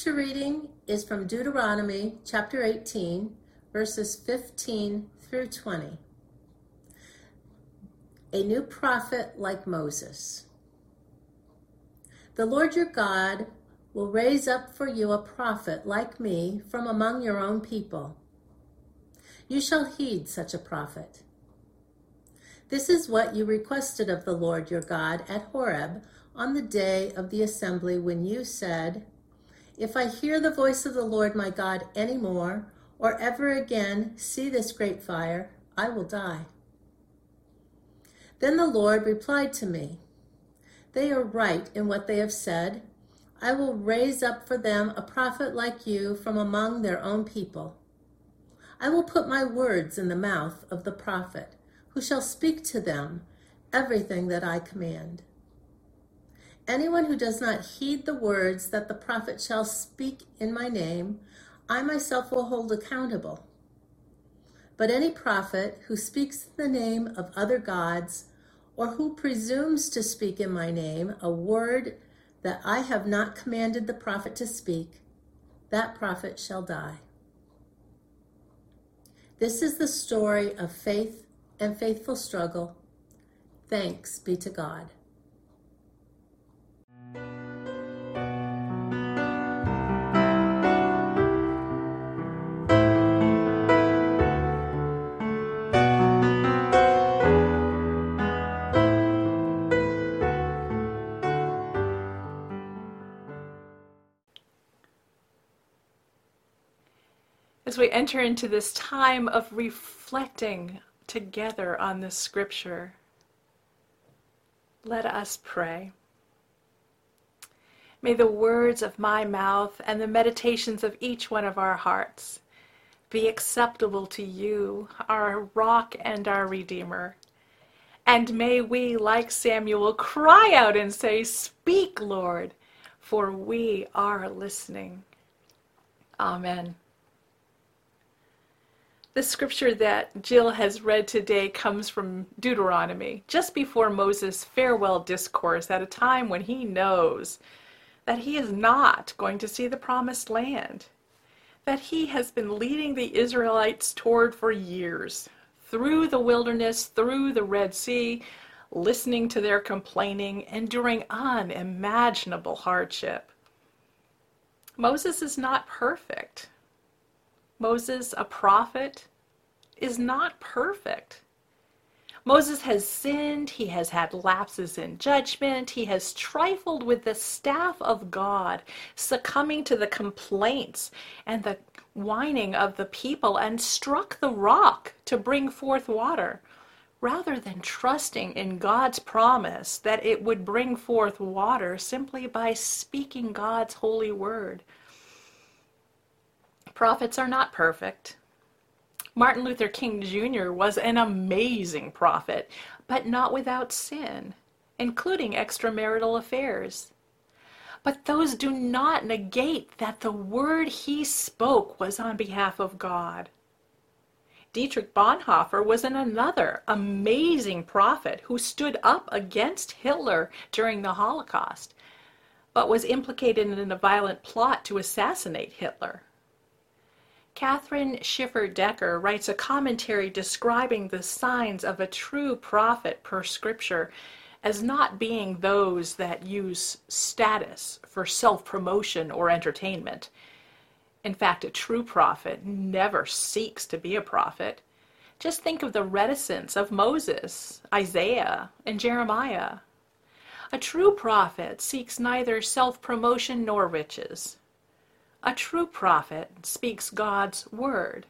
scripture reading is from Deuteronomy chapter 18, verses 15 through 20. A new prophet like Moses. The Lord your God will raise up for you a prophet like me from among your own people. You shall heed such a prophet. This is what you requested of the Lord your God at Horeb on the day of the assembly when you said, If I hear the voice of the Lord my God any more, or ever again see this great fire, I will die. Then the Lord replied to me, They are right in what they have said. I will raise up for them a prophet like you from among their own people. I will put my words in the mouth of the prophet, who shall speak to them everything that I command. Anyone who does not heed the words that the prophet shall speak in my name, I myself will hold accountable. But any prophet who speaks in the name of other gods, or who presumes to speak in my name a word that I have not commanded the prophet to speak, that prophet shall die. This is the story of faith and faithful struggle. Thanks be to God. As we enter into this time of reflecting together on this scripture, let us pray. May the words of my mouth and the meditations of each one of our hearts be acceptable to you, our rock and our redeemer. And may we, like Samuel, cry out and say, Speak, Lord, for we are listening. Amen. The scripture that Jill has read today comes from Deuteronomy, just before Moses' farewell discourse at a time when he knows that he is not going to see the promised land, that he has been leading the Israelites toward for years, through the wilderness, through the Red Sea, listening to their complaining, enduring unimaginable hardship. Moses is not perfect. Moses, a prophet, is not perfect. Moses has sinned, he has had lapses in judgment, he has trifled with the staff of God, succumbing to the complaints and the whining of the people, and struck the rock to bring forth water, rather than trusting in God's promise that it would bring forth water simply by speaking God's holy word. Prophets are not perfect. Martin Luther King Jr. was an amazing prophet, but not without sin, including extramarital affairs. But those do not negate that the word he spoke was on behalf of God. Dietrich Bonhoeffer was an another amazing prophet who stood up against Hitler during the Holocaust, but was implicated in a violent plot to assassinate Hitler. Kathryn Schifferdecker writes a commentary describing the signs of a true prophet per scripture as not being those that use status for self promotion or entertainment. In fact, a true prophet never seeks to be a prophet. Just think of the reticence of Moses, Isaiah, and Jeremiah. A true prophet seeks neither self promotion nor riches. A true prophet speaks God's word,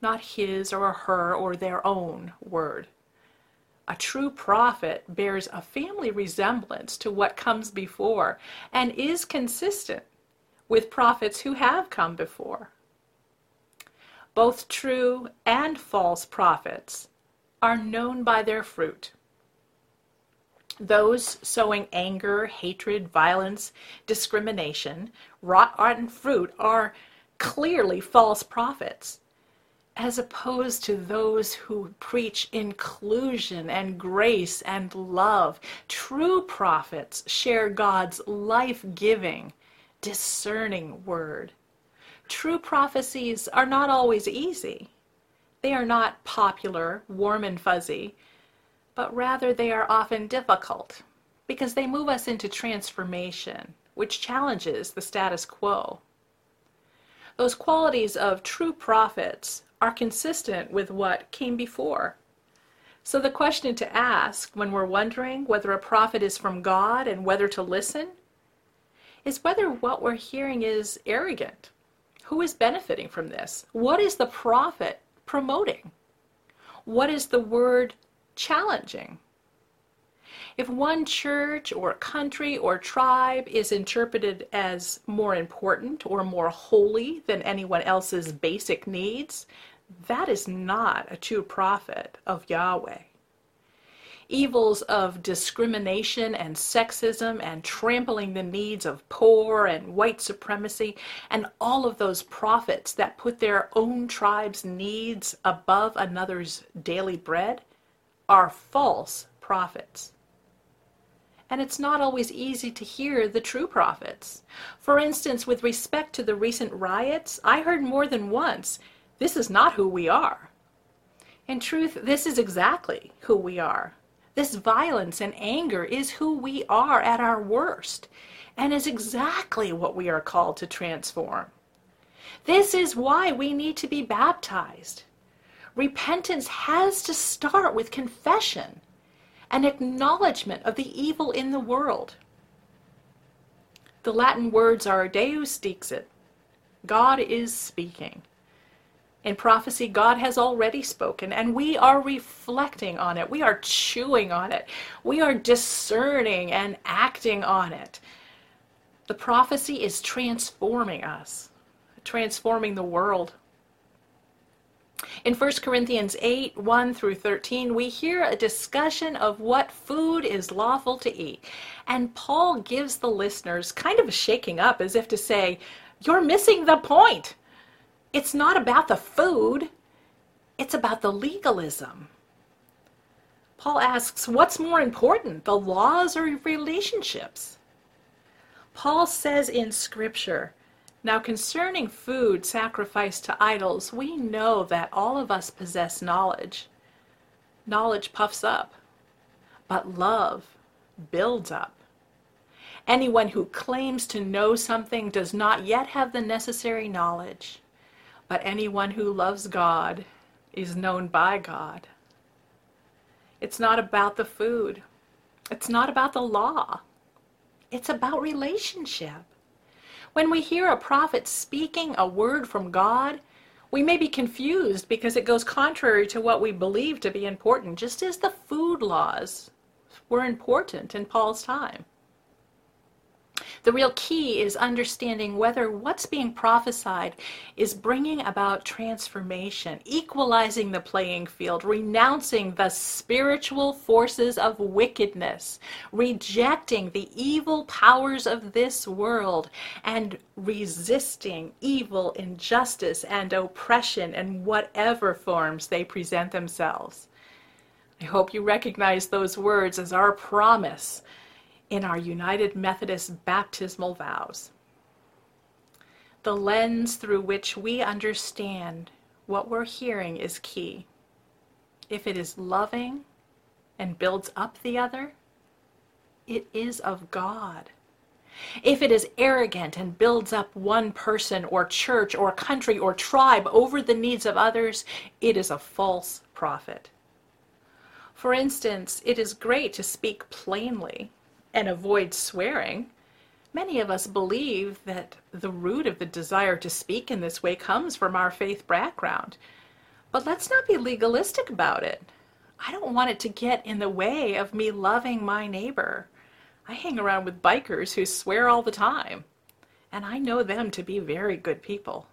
not his or her or their own word. A true prophet bears a family resemblance to what comes before and is consistent with prophets who have come before. Both true and false prophets are known by their fruit. Those sowing anger, hatred, violence, discrimination, rotten fruit are clearly false prophets, as opposed to those who preach inclusion and grace and love. True prophets share God's life giving, discerning word. True prophecies are not always easy. They are not popular, warm and fuzzy, but rather they are often difficult because they move us into transformation, which challenges the status quo. Those qualities of true prophets are consistent with what came before. So the question to ask when we're wondering whether a prophet is from God and whether to listen is whether what we're hearing is arrogant. Who is benefiting from this? What is the prophet promoting? What is the word challenging? If one church or country or tribe is interpreted as more important or more holy than anyone else's basic needs, that is not a true prophet of Yahweh. Evils of discrimination and sexism and trampling the needs of poor and white supremacy and all of those prophets that put their own tribe's needs above another's daily bread are false prophets and it's not always easy to hear the true prophets. For instance, with respect to the recent riots, I heard more than once, this is not who we are. In truth, this is exactly who we are. This violence and anger is who we are at our worst, and is exactly what we are called to transform. This is why we need to be baptized. Repentance has to start with confession an acknowledgement of the evil in the world. The Latin words are Deus dixit. God is speaking. In prophecy, God has already spoken, and we are reflecting on it. We are chewing on it. We are discerning and acting on it. The prophecy is transforming us, transforming the world. In 1 Corinthians 8 1 through 13, we hear a discussion of what food is lawful to eat. And Paul gives the listeners kind of a shaking up as if to say, You're missing the point. It's not about the food, it's about the legalism. Paul asks, What's more important, the laws or relationships? Paul says in Scripture, now, concerning food sacrificed to idols, we know that all of us possess knowledge. Knowledge puffs up, but love builds up. Anyone who claims to know something does not yet have the necessary knowledge, but anyone who loves God is known by God. It's not about the food, it's not about the law, it's about relationship. When we hear a prophet speaking a word from God, we may be confused because it goes contrary to what we believe to be important, just as the food laws were important in Paul's time. The real key is understanding whether what's being prophesied is bringing about transformation, equalizing the playing field, renouncing the spiritual forces of wickedness, rejecting the evil powers of this world, and resisting evil, injustice, and oppression in whatever forms they present themselves. I hope you recognize those words as our promise in our United Methodist baptismal vows. The lens through which we understand what we're hearing is key. If it is loving and builds up the other, it is of God. If it is arrogant and builds up one person or church or country or tribe over the needs of others, it is a false prophet. For instance, it is great to speak plainly and avoid swearing, many of us believe that the root of the desire to speak in this way comes from our faith background. But let's not be legalistic about it. I don't want it to get in the way of me loving my neighbor. I hang around with bikers who swear all the time, and I know them to be very good people.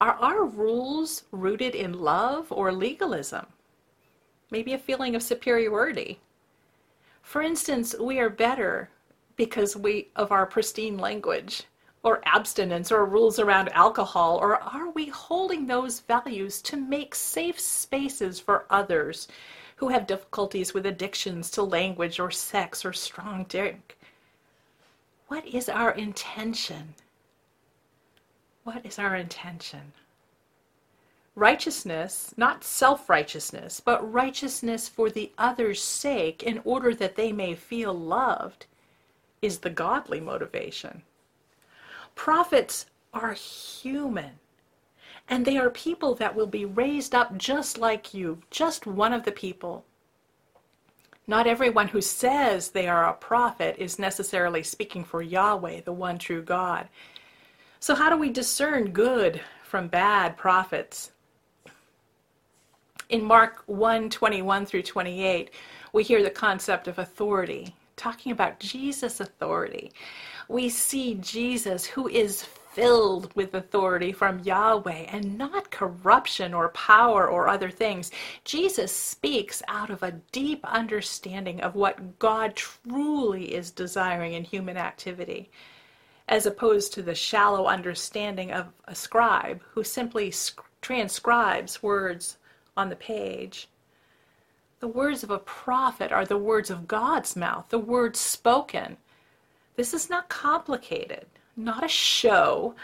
Are our rules rooted in love or legalism? Maybe a feeling of superiority. For instance, we are better because we of our pristine language or abstinence or rules around alcohol or are we holding those values to make safe spaces for others who have difficulties with addictions to language or sex or strong drink? what is our intention? What is our intention? Righteousness, not self righteousness, but righteousness for the other's sake in order that they may feel loved, is the godly motivation. Prophets are human, and they are people that will be raised up just like you, just one of the people. Not everyone who says they are a prophet is necessarily speaking for Yahweh, the one true God. So, how do we discern good from bad prophets? In Mark 1 21 through 28, we hear the concept of authority, talking about Jesus' authority. We see Jesus, who is filled with authority from Yahweh and not corruption or power or other things. Jesus speaks out of a deep understanding of what God truly is desiring in human activity, as opposed to the shallow understanding of a scribe who simply transcribes words on the page. The words of a prophet are the words of God's mouth, the words spoken. This is not complicated, not a show.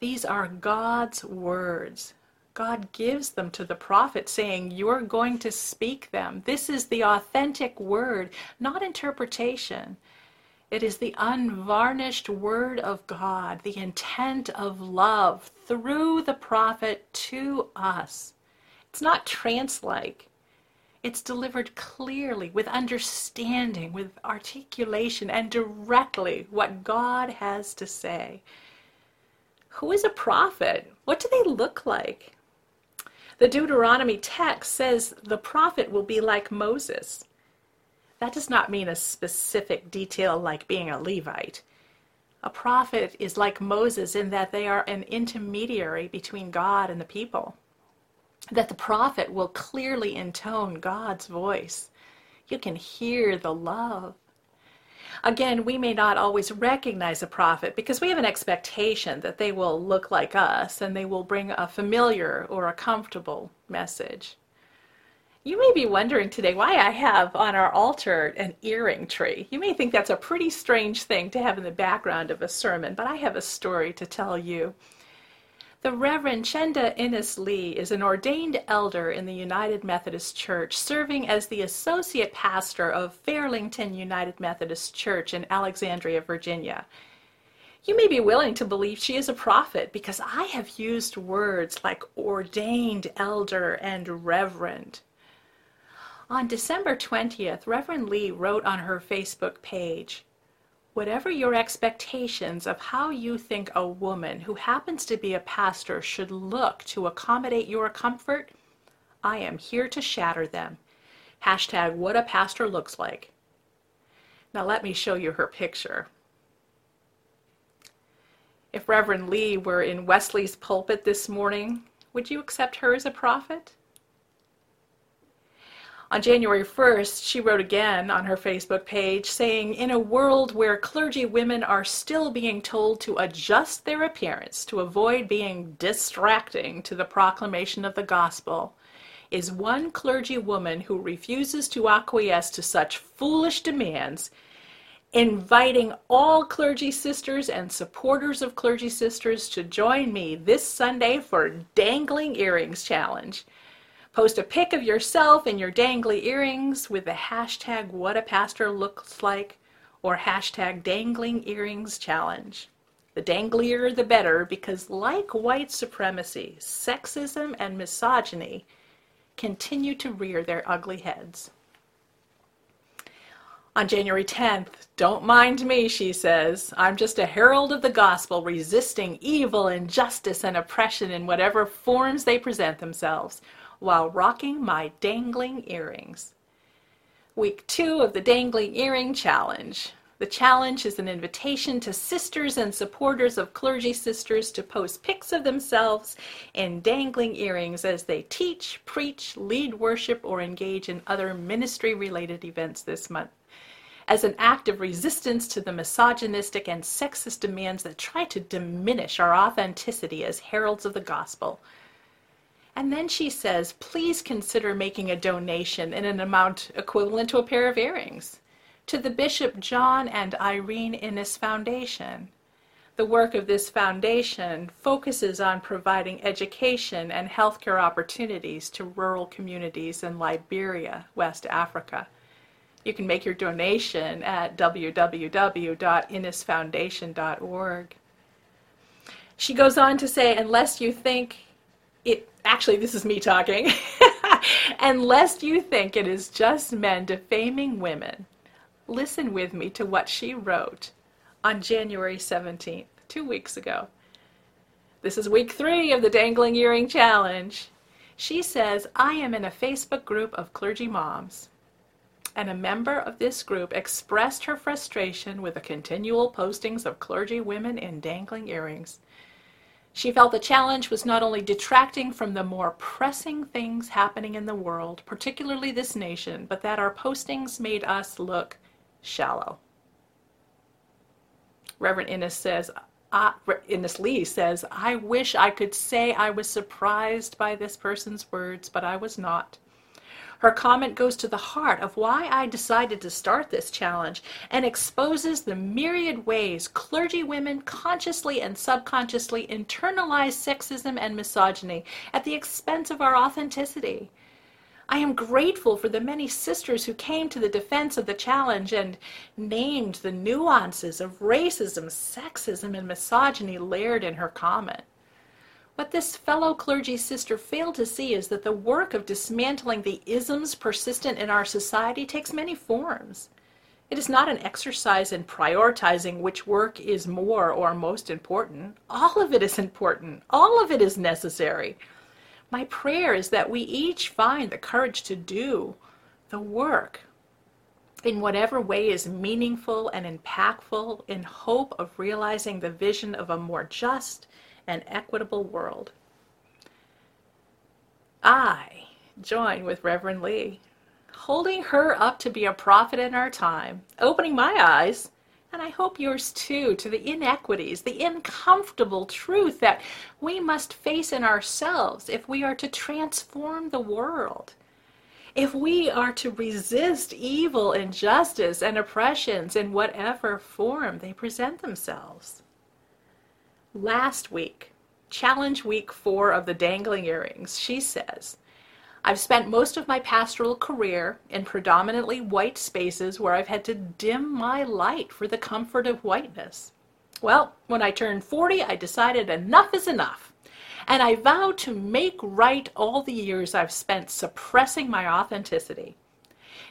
These are God's words. God gives them to the prophet, saying, You're going to speak them. This is the authentic word, not interpretation. It is the unvarnished word of God, the intent of love through the prophet to us. It's not trance like. It's delivered clearly, with understanding, with articulation, and directly what God has to say. Who is a prophet? What do they look like? The Deuteronomy text says the prophet will be like Moses. That does not mean a specific detail like being a Levite. A prophet is like Moses in that they are an intermediary between God and the people that the prophet will clearly intone God's voice. You can hear the love. Again, we may not always recognize a prophet because we have an expectation that they will look like us and they will bring a familiar or a comfortable message. You may be wondering today why I have on our altar an earring tree. You may think that's a pretty strange thing to have in the background of a sermon, but I have a story to tell you. The Reverend Chenda Innis Lee is an ordained elder in the United Methodist Church, serving as the associate pastor of Fairlington United Methodist Church in Alexandria, Virginia. You may be willing to believe she is a prophet because I have used words like ordained elder and reverend. On December 20th, Reverend Lee wrote on her Facebook page, Whatever your expectations of how you think a woman who happens to be a pastor should look to accommodate your comfort, I am here to shatter them. Hashtag what a pastor looks like. Now let me show you her picture. If Reverend Lee were in Wesley's pulpit this morning, would you accept her as a prophet? On January 1st, she wrote again on her Facebook page saying, In a world where clergy women are still being told to adjust their appearance to avoid being distracting to the proclamation of the gospel, is one clergy woman who refuses to acquiesce to such foolish demands, inviting all clergy sisters and supporters of clergy sisters to join me this Sunday for Dangling Earrings Challenge. Post a pic of yourself and your dangly earrings with the hashtag what a pastor looks like or hashtag dangling earrings challenge. The danglier the better because like white supremacy, sexism and misogyny continue to rear their ugly heads. On January 10th, don't mind me, she says. I'm just a herald of the gospel resisting evil, injustice, and oppression in whatever forms they present themselves while rocking my dangling earrings. Week two of the Dangling Earring Challenge. The challenge is an invitation to sisters and supporters of clergy sisters to post pics of themselves in dangling earrings as they teach, preach, lead worship, or engage in other ministry related events this month. As an act of resistance to the misogynistic and sexist demands that try to diminish our authenticity as heralds of the gospel. And then she says, please consider making a donation in an amount equivalent to a pair of earrings. to the Bishop John and Irene Innis Foundation. The work of this foundation focuses on providing education and healthcare opportunities to rural communities in Liberia, West Africa. You can make your donation at www.innisfoundation.org. She goes on to say, unless you think it, actually, this is me talking, unless you think it is just men defaming women, listen with me to what she wrote on January 17th, two weeks ago. This is week three of the Dangling Earring Challenge. She says, I am in a Facebook group of clergy moms, and a member of this group expressed her frustration with the continual postings of clergy women in dangling earrings. She felt the challenge was not only detracting from the more pressing things happening in the world, particularly this nation, but that our postings made us look shallow. Reverend Innis says, uh, Innis Lee says, I wish I could say I was surprised by this person's words, but I was not. Her comment goes to the heart of why I decided to start this challenge and exposes the myriad ways clergy women consciously and subconsciously internalize sexism and misogyny at the expense of our authenticity. I am grateful for the many sisters who came to the defense of the challenge and named the nuances of racism, sexism, and misogyny layered in her comment. What this fellow clergy sister failed to see is that the work of dismantling the isms persistent in our society takes many forms. It is not an exercise in prioritizing which work is more or most important. All of it is important. All of it is necessary. My prayer is that we each find the courage to do the work in whatever way is meaningful and impactful in hope of realizing the vision of a more just and equitable world. I join with Reverend Lee, holding her up to be a prophet in our time, opening my eyes and I hope yours too, to the inequities, the uncomfortable truth that we must face in ourselves if we are to transform the world. If we are to resist evil, injustice, and oppressions in whatever form they present themselves. Last week, challenge week four of the dangling earrings, she says, I've spent most of my pastoral career in predominantly white spaces where I've had to dim my light for the comfort of whiteness. Well, when I turned 40, I decided enough is enough. And I vowed to make right all the years I've spent suppressing my authenticity.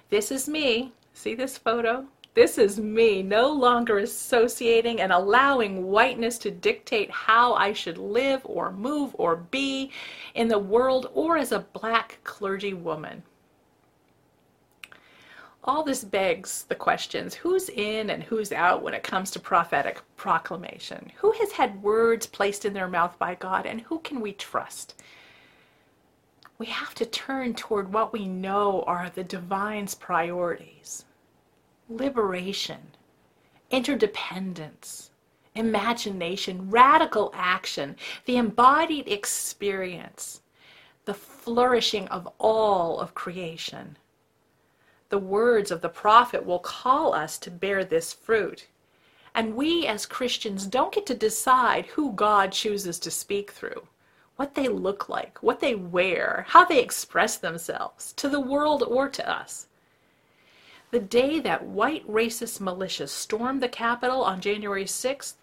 This is me. See this photo? This is me no longer associating and allowing whiteness to dictate how I should live or move or be in the world or as a black clergy woman. All this begs the questions who's in and who's out when it comes to prophetic proclamation? Who has had words placed in their mouth by God and who can we trust? We have to turn toward what we know are the divine's priorities liberation, interdependence, imagination, radical action, the embodied experience, the flourishing of all of creation. The words of the prophet will call us to bear this fruit. And we as Christians don't get to decide who God chooses to speak through, what they look like, what they wear, how they express themselves to the world or to us. The day that white racist militias stormed the Capitol on January 6th,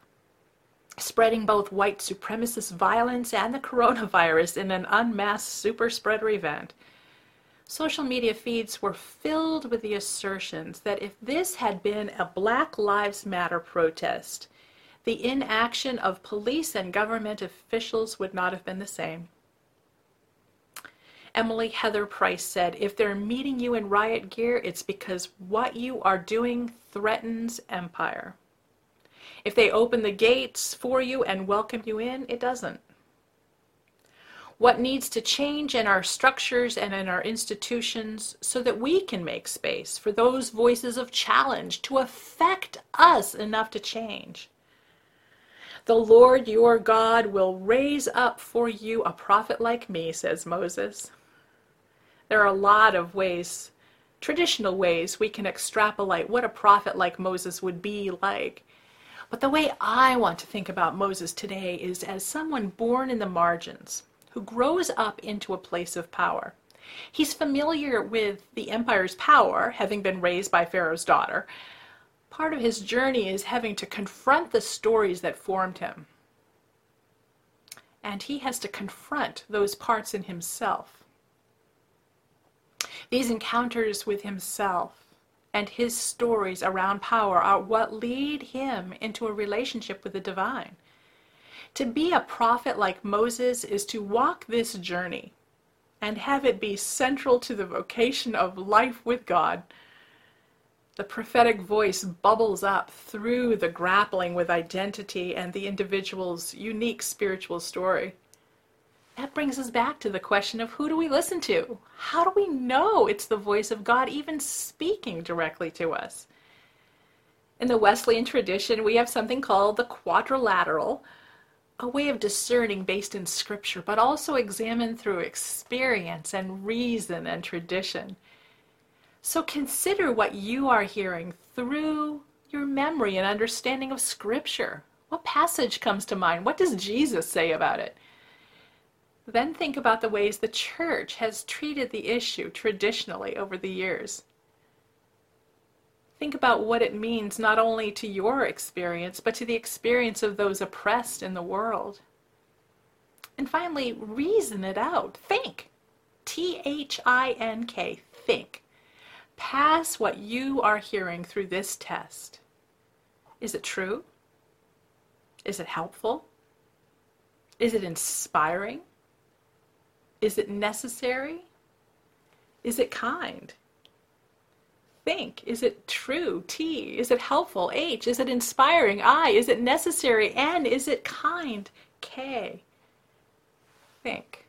spreading both white supremacist violence and the coronavirus in an unmasked super spreader event, social media feeds were filled with the assertions that if this had been a Black Lives Matter protest, the inaction of police and government officials would not have been the same. Emily Heather Price said, if they're meeting you in riot gear, it's because what you are doing threatens empire. If they open the gates for you and welcome you in, it doesn't. What needs to change in our structures and in our institutions so that we can make space for those voices of challenge to affect us enough to change? The Lord your God will raise up for you a prophet like me, says Moses. There are a lot of ways traditional ways we can extrapolate what a prophet like Moses would be like. But the way I want to think about Moses today is as someone born in the margins who grows up into a place of power. He's familiar with the empire's power, having been raised by Pharaoh's daughter. Part of his journey is having to confront the stories that formed him. And he has to confront those parts in himself. These encounters with himself and his stories around power are what lead him into a relationship with the divine. To be a prophet like Moses is to walk this journey and have it be central to the vocation of life with God. The prophetic voice bubbles up through the grappling with identity and the individual's unique spiritual story. That brings us back to the question of who do we listen to? How do we know it's the voice of God even speaking directly to us? In the Wesleyan tradition, we have something called the quadrilateral, a way of discerning based in scripture, but also examined through experience and reason and tradition. So consider what you are hearing through your memory and understanding of scripture. What passage comes to mind? What does Jesus say about it? Then think about the ways the church has treated the issue traditionally over the years. Think about what it means not only to your experience, but to the experience of those oppressed in the world. And finally, reason it out. Think. T H I N K. Think. Pass what you are hearing through this test. Is it true? Is it helpful? Is it inspiring? Is it necessary? Is it kind? think? Is it true? T. Is it helpful? H. Is it inspiring? I. Is it necessary? N. Is it kind? K. Think.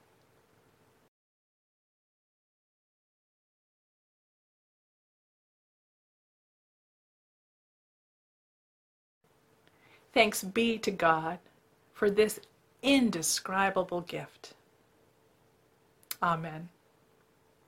Thanks be to God for this indescribable gift. Amen.